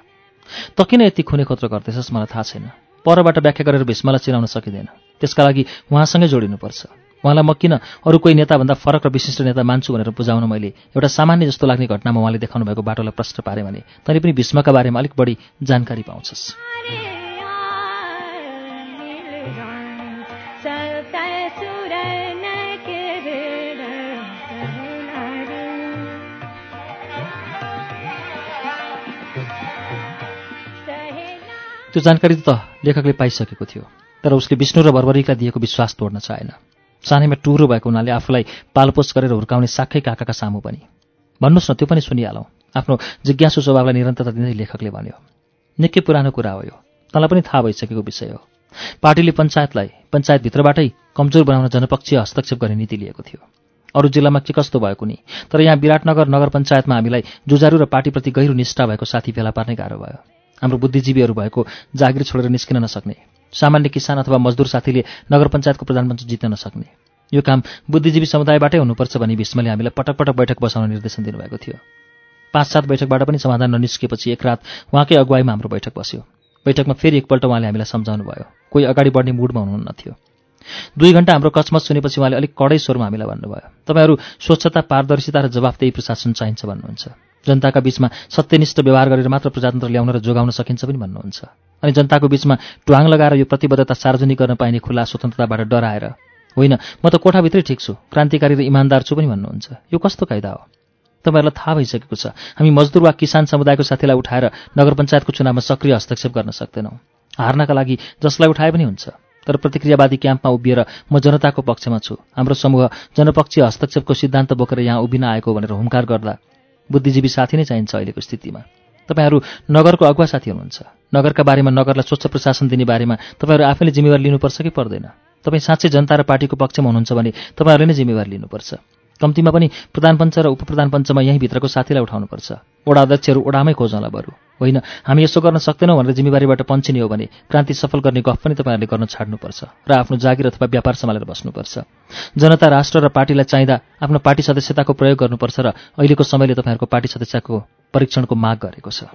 किन यति खुने खोत्र गर्दैछस्? मलाई थाहा छैन। परबाट व्याख्या गरेर भीष्मलाई चिनाउन सकिँदैन। त्यसका लागि उहाँसँगै जोडिनुपर्छ। उहाँलाई म किन अरू कोही नेताभन्दा फरक र विशिष्ट नेता मान्छु भनेर बुझाउन मैले एउटा सामान्य जस्तो लाग्ने घटनामा उहाँले देखाउनु भएको बाटोलाई प्रश्न पारेँ भने तैँले पनि भीष्मका बारेमा अलिक बढी जानकारी पाउँछस्। त्यो जानकारी त लेखकले पाइसकेको थियो। तर उसले विष्णु र बर्बरीलाई दिएको विश्वास तोड्न चाहेन। सानैमा टुरो भएको हुनाले आफूलाई पालपोस गरेर हुर्काउने साक्कै काकाका सामु पनि भन्नुहोस् न त्यो पनि सुनिहालौँ। आफ्नो जिज्ञासु स्वभावलाई निरन्तरता दिँदै लेखकले भन्यो निकै पुरानो कुरा हो यो। तँलाई पनि थाहा भइसकेको विषय हो। पार्टीले पञ्चायतलाई पञ्चायतभित्रबाटै कमजोर बनाउन जनपक्षीय हस्तक्षेप गर्ने नीति लिएको थियो। अरू जिल्लामा के कस्तो भएको नि तर यहाँ विराटनगर नगर पञ्चायतमा हामीलाई जुजारु र पार्टीप्रति गहिरो निष्ठा भएको साथी फेला पार्नै गाह्रो भयो। हाम्रो बुद्धिजीवीहरू भएको जागिर छोडेर निस्किन नसक्ने। सामान्य किसान अथवा मजदुर साथीले नगर पञ्चायतको प्रधानमन्त्री जित्न नसक्ने। यो काम बुद्धिजीवी समुदायबाटै हुनुपर्छ भनी भीष्मले हामीलाई पटक पटक बैठक बसाउन निर्देशन दिनुभएको थियो। पाँच सात बैठकबाट पनि समाधान ननिस्केपछि एक रात उहाँकै अगुवाईमा हाम्रो बैठक बस्यो। बैठकमा फेरि एकपल्ट उहाँले हामीलाई सम्झाउनु भयो कोही अगाडि बढ्ने मुडमा हुनुहुन्न थियो। दुई घन्टा हाम्रो कचमच सुनेपछि उहाँले अलिक कडै स्वरमा हामीलाई भन्नुभयो। तपाईँहरू स्वच्छता पारदर्शिता र जवाफदेही प्रशासन चाहिन्छ भन्नुहुन्छ। जनताका बीचमा सत्यनिष्ठ व्यवहार गरेर मात्र प्रजातन्त्र ल्याउन र जोगाउन सकिन्छ पनि भन्नुहुन्छ। अनि जनताको बीचमा ट्वाङ लगाएर यो प्रतिबद्धता सार्वजनिक गर्न पाइने खुला स्वतन्त्रताबाट डराएर। होइन म त कोठाभित्रै ठिक छु क्रान्तिकारी र इमान्दार छु पनि भन्नुहुन्छ। यो कस्तो कायदा हो? तपाईँहरूलाई थाहा भइसकेको छ हामी मजदुर वा किसान समुदायको साथीलाई उठाएर नगर पञ्चायतको चुनावमा सक्रिय हस्तक्षेप गर्न सक्दैनौँ। हार्नका लागि जसलाई उठाए पनि हुन्छ तर प्रतिक्रियावादी क्याम्पमा उभिएर म जनताको पक्षमा छु। हाम्रो समूह जनपक्षीय हस्तक्षेपको सिद्धान्त बोकेर यहाँ उभिन आएको भनेर हुङ्कार गर्दा बुद्धिजीवी साथी नै चाहिन्छ अहिलेको स्थितिमा। तपाईँहरू नगरको अगुवा साथी हुनुहुन्छ। नगरका बारेमा नगरलाई स्वच्छ प्रशासन दिने बारेमा तपाईँहरू आफैले जिम्मेवार लिनुपर्छ कि पर्दैन? तपाईँ साँच्चै जनता र पार्टीको पक्षमा हुनुहुन्छ भने तपाईँहरूले नै जिम्मेवार लिनुपर्छ। कम्तीमा पनि प्रधान पञ्च र उपप्रधान पञ्चमा यहीँभित्रको साथीलाई उठाउनुपर्छ। वडा अध्यक्षहरू ओडामै खोजौँला बरु। होइन हामी यसो गर्न सक्दैनौँ भनेर जिम्मेवारीबाट पन्छिने हो भने क्रान्ति सफल गर्ने गफ पनि तपाईँहरूले गर्न छाड्नुपर्छ र आफ्नो जागिर अथवा व्यापार सम्हालेर बस्नुपर्छ। जनता राष्ट्र र पार्टीलाई चाहिँदा आफ्नो पार्टी सदस्यताको प्रयोग गर्नुपर्छ र अहिलेको समयले तपाईँहरूको पार्टी सदस्यको परीक्षणको माग गरेको छ।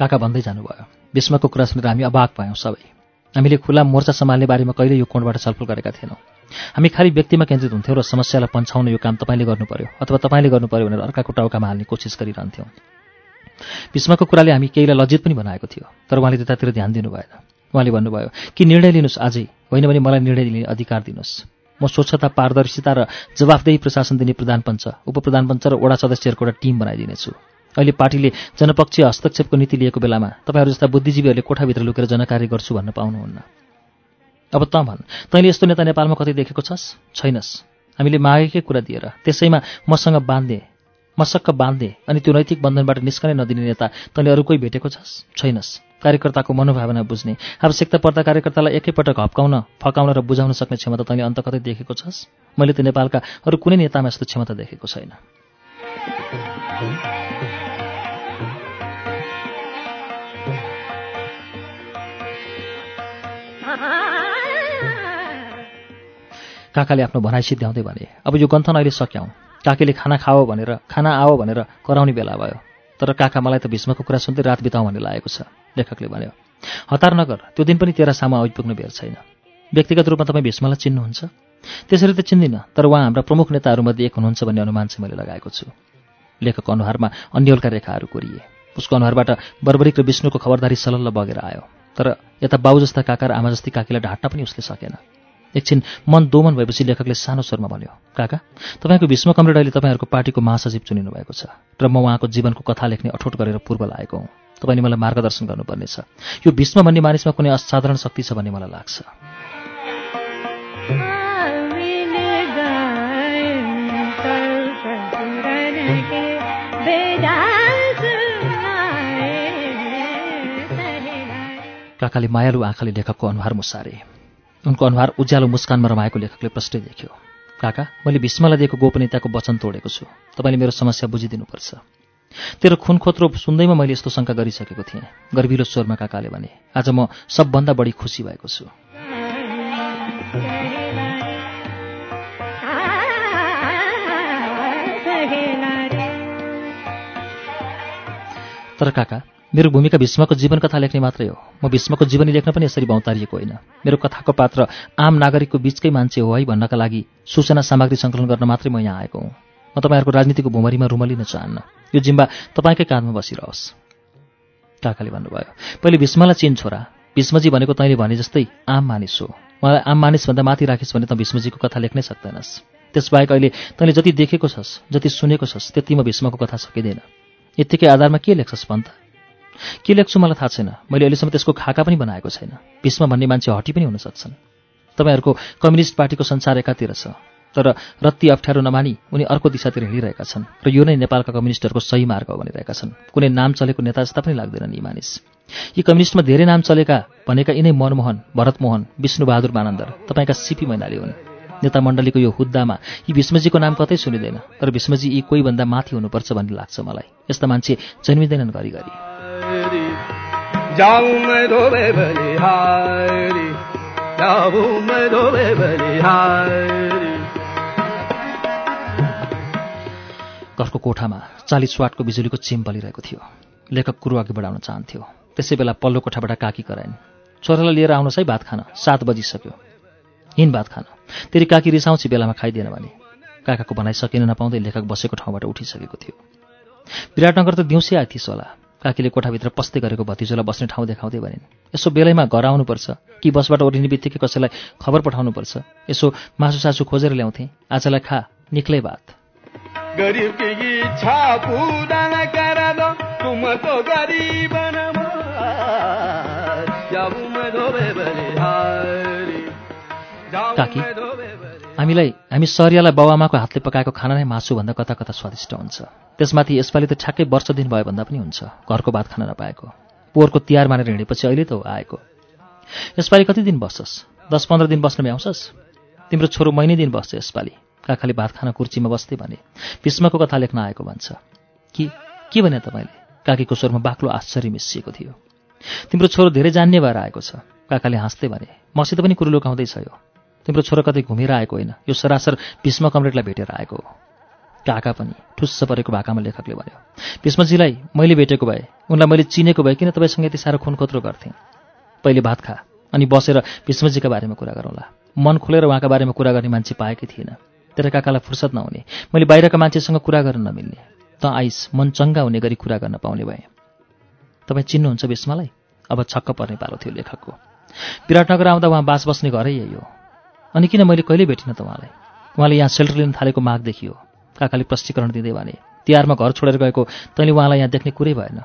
काका भन्दै जानुभयो। भीष्मको कुरा सुनेर हामी अबाक भयौँ सबै। हामीले खुला मोर्चा सम्हाल्ने बारेमा कहिले यो कोणबाट छलफल गरेका थिएनौँ। हामी खालि व्यक्तिमा केन्द्रित हुन्थ्यौँ र समस्यालाई पन्छाउन यो काम तपाईँले गर्नु पर्यो अथवा तपाईँले गर्नु पर्यो भनेर अर्काको टाउकामा हाल्ने कोसिस गरिरहन्थ्यौँ। भीष्मको कुराले हामी केहीलाई लज्जित पनि बनाएको थियो तर उहाँले त्यतातिर ध्यान दिनु भएन उहाँले भन्नुभयो कि निर्णय लिनुहोस् आजै होइन भने मलाई निर्णय लिने अधिकार दिनुहोस्। म स्वच्छता पारदर्शिता र जवाफदेही प्रशासन दिने प्रधानपञ्च उपप्रधानपञ्च र वडा सदस्यहरूको एउटा टिम बनाइदिनेछु। अहिले पार्टीले जनपक्षीय हस्तक्षेपको नीति लिएको बेलामा तपाईँहरू जस्ता बुद्धिजीवीहरूले कोठाभित्र लुकेर जनकार्य गर्छु भन्न पाउनुहुन्न। अब त भन् तैँले यस्तो नेता नेपालमा कतै देखेको छस्? छैनस्। हामीले मागेकै कुरा दिएर त्यसैमा मसँग बाँध्ने मसक्क बाँध्ने अनि त्यो नैतिक बन्धनबाट निस्कनै नदिने नेता तैँले अरू कोही भेटेको छस्? छैनस्। कार्यकर्ताको मनोभावना बुझ्ने आवश्यकता पर्दा कार्यकर्तालाई एकैपटक हप्काउन फकाउन र बुझाउन सक्ने क्षमता तैँले अन्त कतै देखेको छस्? मैले त नेपालका अरू कुनै नेतामा यस्तो क्षमता देखेको छैन। काकाले आफ्नो भनाइ सिद्ध्याउँदै भने अब यो गन्थन अहिले सक्यौँ काकीले खाना खाओ भनेर खाना आओ भनेर कराउने बेला भयो। तर काका मलाई त भीष्मको कुरा सुन्दै रात बिताउँ भन्ने लागेको छ। लेखकले भन्यो। हतार नगर त्यो दिन पनि तेरा सामु आइपुग्नु बेर छैन। व्यक्तिगत रूपमा तपाईँ भीष्मलाई चिन्नुहुन्छ? त्यसरी त चिन्दिनँ तर उहाँ हाम्रा प्रमुख नेताहरूमध्ये एक हुनुहुन्छ भन्ने अनुमान चाहिँ मैले लगाएको छु। लेखकको अनुहारमा अन्यलका रेखाहरू कोरिए। उसको अनुहारबाट बर्बरिक र विष्णुको खबरदारी सलल्ल बगेर आयो। तर यता बाउ जस्ता काका र आमा जस्ती काकीलाई ढाट्न पनि उसले सकेन। एकछिन मन दोमन भएपछि लेखकले सानो स्वरमा भन्यो काका तपाईँको भीष्म कमरेड अहिले तपाईँहरूको पार्टीको महासचिव चुनिनु भएको छ र म उहाँको जीवनको कथा लेख्ने अठोट गरेर पूर्व लागेको हुँ। तपाईँले मलाई मार्गदर्शन गर्नुपर्नेछ। यो भीष्म भन्ने मानिसमा कुनै असाधारण शक्ति छ भन्ने मलाई लाग्छ। काकाले मायालु आँखाले लेखकको अनुहार मुसारे। उनको अनुहार उज्यालो मुस्कानमा रमाएको लेखकले प्रष्टै देख्यो। काका मैले भीष्मलाई दिएको गोपनीयताको वचन तोडेको छु। तपाईँले मेरो समस्या बुझिदिनुपर्छ। तेरो खुन खोत्रो सुन्दैमा मैले यस्तो शङ्का गरिसकेको थिएँ। गर्विलो स्वरमा काकाले भने आज म सबभन्दा बढी खुसी भएको छु। तर काका मेरो भूमिका भीष्मको जीवन कथा लेख्ने मात्रै हो। म भीष्मको जीवनी लेख्न पनि यसरी भौतारिएको होइन। मेरो कथाको पात्र आम नागरिकको बीचकै मान्छे हो है भन्नका लागि सूचना सामग्री सङ्कलन गर्न मात्रै म यहाँ आएको हुँ। म तपाईँहरूको राजनीतिको भुमरीमा रुमलिन चाहन्न। यो जिम्बा तपाईँकै काँधमा बसिरहोस्। काकाले भन्नुभयो पहिले भीष्मलाई चिन छोरा। भीष्मजी भनेको तैँले भने जस्तै आम मानिस हो। मलाई आम मानिसभन्दा माथि राखिस् भने त भीष्मजीको कथा लेख्नै सक्दैनस्। त्यसबाहेक अहिले तैँले जति देखेको छस् जति सुनेको छस् त्यति म भीष्मको कथा सकिँदैन। यत्तिकै आधारमा के लेख्छस् भन् त के लेख्छु मलाई थाहा छैन। मैले अहिलेसम्म त्यसको खाका पनि बनाएको छैन। भीष्म भन्ने मान्छे हटी पनि हुन सक्छन्। तपाईँहरूको कम्युनिस्ट पार्टीको संसार एकातिर छ। तर रत्ती अप्ठ्यारो नमानी उनी अर्को दिशातिर हिँडिरहेका छन् र यो नै नेपालका कम्युनिस्टहरूको सही मार्ग हो भनिरहेका छन्। कुनै नाम चलेको नेता जस्ता पनि लाग्दैनन् यी मानिस। यी कम्युनिस्टमा धेरै नाम चलेका भनेका यिनै मनमोहन भरतमोहन विष्णुबहादुर मानन्दर तपाईँका सिपी मैनाली हुन्। नेता मण्डलीको यो हुद्दामा यी भीष्मजीको नाम कतै सुनिँदैन तर भीष्मजी यी कोही भन्दा माथि हुनुपर्छ भन्ने लाग्छ मलाई। यस्ता मान्छे जन्मिँदैनन् घरिघरि। घरको कोठामा चालिस वाटको बिजुलीको चिम बलिरहेको थियो। लेखक कुरो अघि बढाउन चाहन्थ्यो। त्यसै बेला पल्लो कोठाबाट काकी कराइन्। छोरालाई लिएर आउनुहोस् है भात खान। सात बजिसक्यो। हिँड भात खान। तेरि काकी रिसाउँछ बेलामा खाइदिएन भने। काकाको भनाइ सकिन नपाउँदै लेखक बसेको ठाउँबाट उठिसकेको थियो। विराटनगर त दिउँसै आइथिस् होला। काकीले कोठाभित्र पस्दै गरेको भतिजोलाई बस्ने ठाउँ देखाउँदै भनिन् यसो बेलैमा घर आउनुपर्छ। कि बसबाट ओरिने बित्तिकै कसैलाई खबर पठाउनुपर्छ? यसो मासु सासु खोजेर ल्याउँथे। आजलाई खा निक्लै भात। गरीब हामीलाई हामी सरियालाई बाउआमाको हातले पकाएको खाना नै मासुभन्दा कता कता स्वादिष्ट हुन्छ। त्यसमाथि यसपालि त ठ्याक्कै वर्ष दिन भयो भन्दा पनि हुन्छ घरको भात खान नपाएको। पोहोरको तिहार मानेर हिँडेपछि अहिले त आएको। यसपालि कति दिन बस्छस् दस पन्ध्र दिन बस्न भ्याउँछस्? तिम्रो छोरो महिनै दिन बस्छ यसपालि। काकाले भात खान कुर्चीमा बस्दै भने भीष्मको कथा लेख्न आएको भन्छ। कि के भने तपाईँले? काकीको स्वरमा बाक्लो आश्चर्य मिसिएको थियो। तिम्रो छोरो धेरै जान्ने भएर आएको छ। काकाले हाँस्दै भने मसित पनि कुरो लुकाउँदैछ यो। तिम्रो छोरो कतै घुमेर आएको होइन। यो सरासर भीष्म कमरेडलाई भेटेर आएको हो। काका पनि ठुस्स परेको भाकामा लेखकले भन्यो भीष्मजीलाई मैले भेटेको भए उनलाई मैले चिनेको भए किन तपाईँसँग यति साह्रो खुनखोत्रो गर्थेँ? पहिले भात खा अनि बसेर भीष्मजीका बारेमा कुरा गरौँला। मन खोलेर उहाँका बारेमा कुरा गर्ने मान्छे पाएकै थिएन। तेरो काकालाई फुर्सद नहुने मैले बाहिरका मान्छेसँग कुरा गर्न नमिल्ने। त आइस मन चङ्गा हुने गरी कुरा गर्न पाउने भएँ। तपाईँ चिन्नुहुन्छ भीष्मलाई? अब छक्क पर्ने पालो थियो लेखकको। विराटनगर आउँदा उहाँ बास बस्ने घरै यही हो। अनि किन मैले कहिले भेटिनँ त उहाँलाई उहाँले यहाँ सेल्टर लिन थालेको माग देखियो काकाले प्रष्टीकरण दिँदै भने तिहारमा घर छोडेर गएको तैँले उहाँलाई यहाँ देख्ने कुरै भएन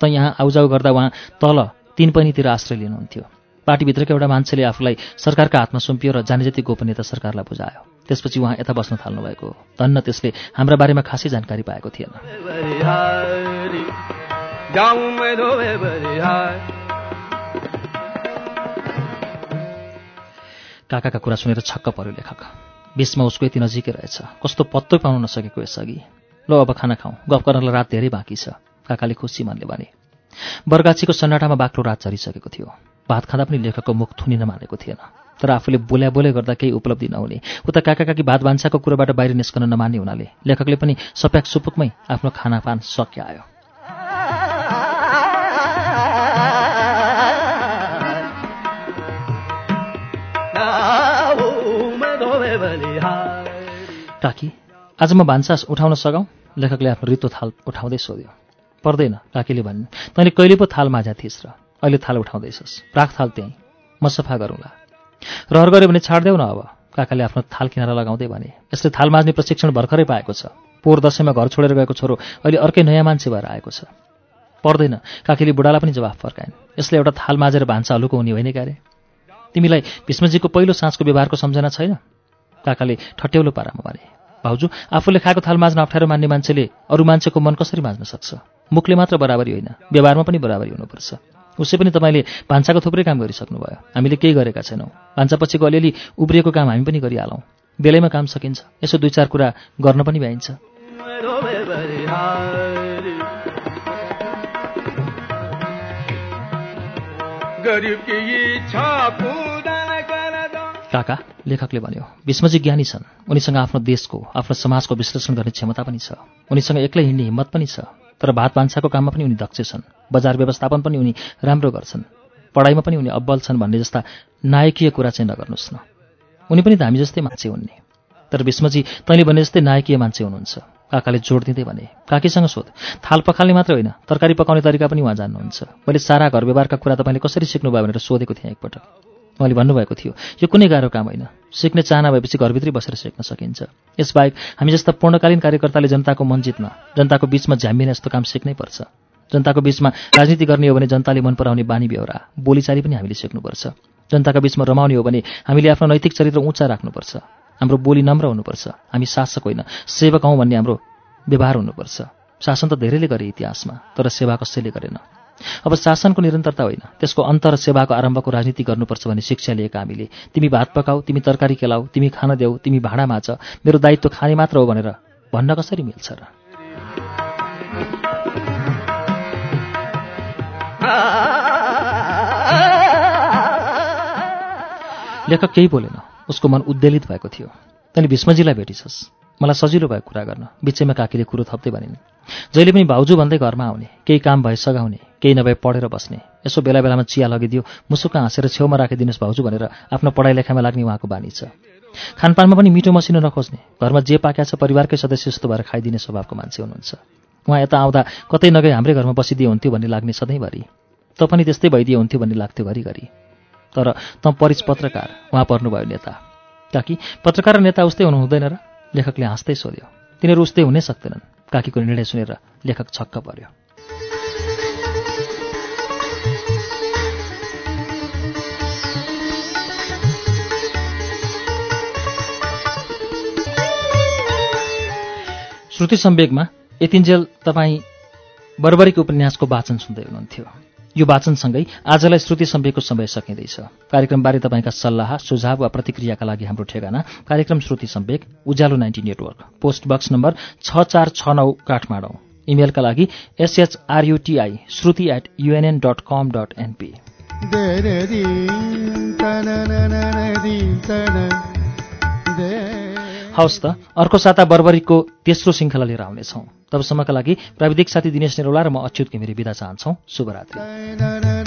त यहाँ आउजाउ गर्दा उहाँ तल तिन पैनीतिर आश्रय लिनुहुन्थ्यो पार्टीभित्रको एउटा मान्छेले आफूलाई सरकारका हातमा सुम्पियो र जाने जति गोपनीयता सरकारलाई बुझायो त्यसपछि उहाँ यता बस्न थाल्नुभएको हो धन्न त्यसले हाम्रा बारेमा खासै जानकारी पाएको थिएन काकाका कुरा सुनेर छक्क पर्यो लेखक। बिचमा उसको यति नजिकै रहेछ। कस्तो पत्तै पाउन नसकेको यसअघि। ल अब खाना खाउँ गफ गर्नलाई रात धेरै बाँकी छ। काकाले खुसी मनले भने। बर्गाछीको सन्नाटामा बाक्लो रात झरिसकेको थियो। भात खाँदा पनि लेखकको मुख थुनिन मानेको थिएन। तर आफूले बोल्या बोले गर्दा केही उपलब्धि नहुने। उता काका काकी भात भान्साको कुरोबाट बाहिर निस्कन नमान्ने हुनाले लेखकले पनि सप्याक सुपुकमै आफ्नो खानापान सक्यायो काकी आज म भान्सा उठाउन सघाउँ? लेखकले आफ्नो रित्तो थाल उठाउँदै सोध्यो। पर्दैन काकीले भनिन् तैँले कहिले पो थाल माझा थिइस् र? अहिले थाल उठाउँदैछस्। राख थाल त्यहीँ। म सफा गरौँला। रहर गऱ्यो भने छाडिदेऊ न अब। काकाले आफ्नो थाल किनारा लगाउँदै भने यसले थाल माझ्ने प्रशिक्षण भर्खरै पाएको छ। पोहोर दसैँमा घर छोडेर गएको छोरो अहिले अर्कै नयाँ मान्छे भएर आएको छ। पर्दैन काकीले बुढालाई पनि जवाफ फर्काइन्। यसले एउटा थाल माझेर भान्सा हलुको हुने होइन क्यारे? तिमीलाई भीष्मजीको पहिलो साँझको व्यवहारको सम्झना छैन? काकाले ठट्यौलो पारामा भने भाउजू आफूले खाएको थाल माझ्न अप्ठ्यारो मान्ने मान्छेले अरू मान्छेको मन कसरी माझ्न सक्छ? मुखले मात्र बराबरी होइन व्यवहारमा पनि बराबरी हुनुपर्छ। उसै पनि तपाईँले भान्साको थुप्रै काम गरिसक्नुभयो। हामीले केही गरेका छैनौँ। भान्सापछिको अलिअलि उब्रिएको काम हामी पनि गरिहालौँ। बेलैमा काम सकिन्छ। यसो दुई चार कुरा गर्न पनि भ्याइन्छ। गरीब काका लेखकले भन्यो भीष्मजी ज्ञानी छन्। उनीसँग आफ्नो देशको आफ्नो समाजको विश्लेषण गर्ने क्षमता पनि छ। उनीसँग एक्लै हिँड्ने हिम्मत पनि छ। तर भात भान्साको काममा पनि उनी दक्ष छन्। बजार व्यवस्थापन पनि उनी राम्रो गर्छन्। पढाइमा पनि उनी अब्बल छन् भन्ने जस्ता नायकीय कुरा चाहिँ नगर्नुहोस् न। उनी पनि त हामी जस्तै मान्छे हुन्ने। तर भीष्मजी तैँले भने जस्तै नायकीय मान्छे हुनुहुन्छ। काकाले जोड दिँदै भने काकीसँग सोध। थाल पखाल्ने मात्र होइन तरकारी पकाउने तरिका पनि उहाँ जान्नुहुन्छ। मैले सारा घर व्यवहारका कुरा तपाईँले कसरी सिक्नुभयो भनेर सोधेको थिएँ एकपटक। उहाँले भन्नुभएको थियो यो कुनै गाह्रो काम होइन। सिक्ने चाहना भएपछि घरभित्रै बसेर सिक्न सकिन्छ। यसबाहेक हामी जस्ता पूर्णकालीन कार्यकर्ताले जनताको मन जित्न जनताको बीचमा झ्याम्बिन यस्तो काम सिक्नै पर्छ। जनताको बीचमा राजनीति गर्ने हो भने जनताले मन पराउने बानी बेहोरा बोलीचाली पनि हामीले सिक्नुपर्छ। जनताका बीचमा रमाउने हो भने हामीले आफ्नो नैतिक चरित्र उच्च राख्नुपर्छ। हाम्रो बोली नम्र हुनुपर्छ। हामी शासक होइन सेवक हौँ भन्ने हाम्रो व्यवहार हुनुपर्छ। शासन त धेरैले गरे इतिहासमा तर सेवा कसैले गरेन। अब शासनको निरन्तरता होइन। त्यसको अन्त र सेवाको आरम्भको राजनीति गर्नुपर्छ भन्ने शिक्षा लिएका हामीले। तिमी भात पकाऊ तिमी तरकारी केलाऊ तिमी खान देऊ तिमी भाँडा माझ मेरो दायित्व खाने मात्र हो भनेर भन्न कसरी मिल्छ र? लेखक केही बोलेन। उसको मन उद्वेलित भएको थियो। तैँले भीष्मजीलाई भेटिछस्। मलाई सजिलो भयो कुरा गर्न। बिचैमा काकीले कुरो थप्दै भनिन् जहिले पनि भाउजू भन्दै घरमा आउने केही काम भए सघाउने केही नभए पढेर बस्ने यसो बेला बेलामा चिया लगिदियो मुसुक्क हाँसेर छेउमा राखिदिनुहोस् भाउजू भनेर आफ्नो पढाइ लेखाइमा लाग्ने उहाँको बानी छ। खानपानमा पनि मिठो मसिनो नखोज्ने घरमा जे पाक्या छ परिवारकै सदस्य जस्तो भएर खाइदिने स्वभावको मान्छे हुनुहुन्छ। उहाँ यता आउँदा कतै नगई हाम्रै घरमा बसिदिए हुन्थ्यो भन्ने लाग्ने सधैँभरि। त पनि त्यस्तै भइदिए हुन्थ्यो भन्ने लाग्थ्यो घरिघरि। तर त परिच पत्रकार उहाँ पर्नुभयो नेता। काकी पत्रकार र नेता उस्तै हुनु हुँदैन र? लेखकले हाँस्दै सोध्यो। तिनीहरू उस्तै हुनै सक्दैनन्। काकीको निर्णय सुनेर लेखक छक्क पर्यो। श्रुति सम्वेकमा यतिन्जेल तपाईँ बर्बरीक उपन्यासको वाचन सुन्दै हुनुहुन्थ्यो। यो वाचनसँगै आजलाई श्रुति सम्वेकको समय सकिँदैछ। कार्यक्रमबारे तपाईँका सल्लाह सुझाव वा प्रतिक्रियाका लागि हाम्रो ठेगाना कार्यक्रम Shruti Samvek Ujyalo ninety network post box number छ चार छ नौ काठमाडौँ। इमेलका लागि SHRUTI Shruti at UNN dot com dot NP हवस् त अर्को साता बर्बरीको तेस्रो श्रृङ्खला लिएर आउनेछौँ। तबसम्मका लागि प्राविधिक साथी दिनेश निरौला र म अच्युत घिमिरे विदा चाहन्छौँ। शुभरात्रि।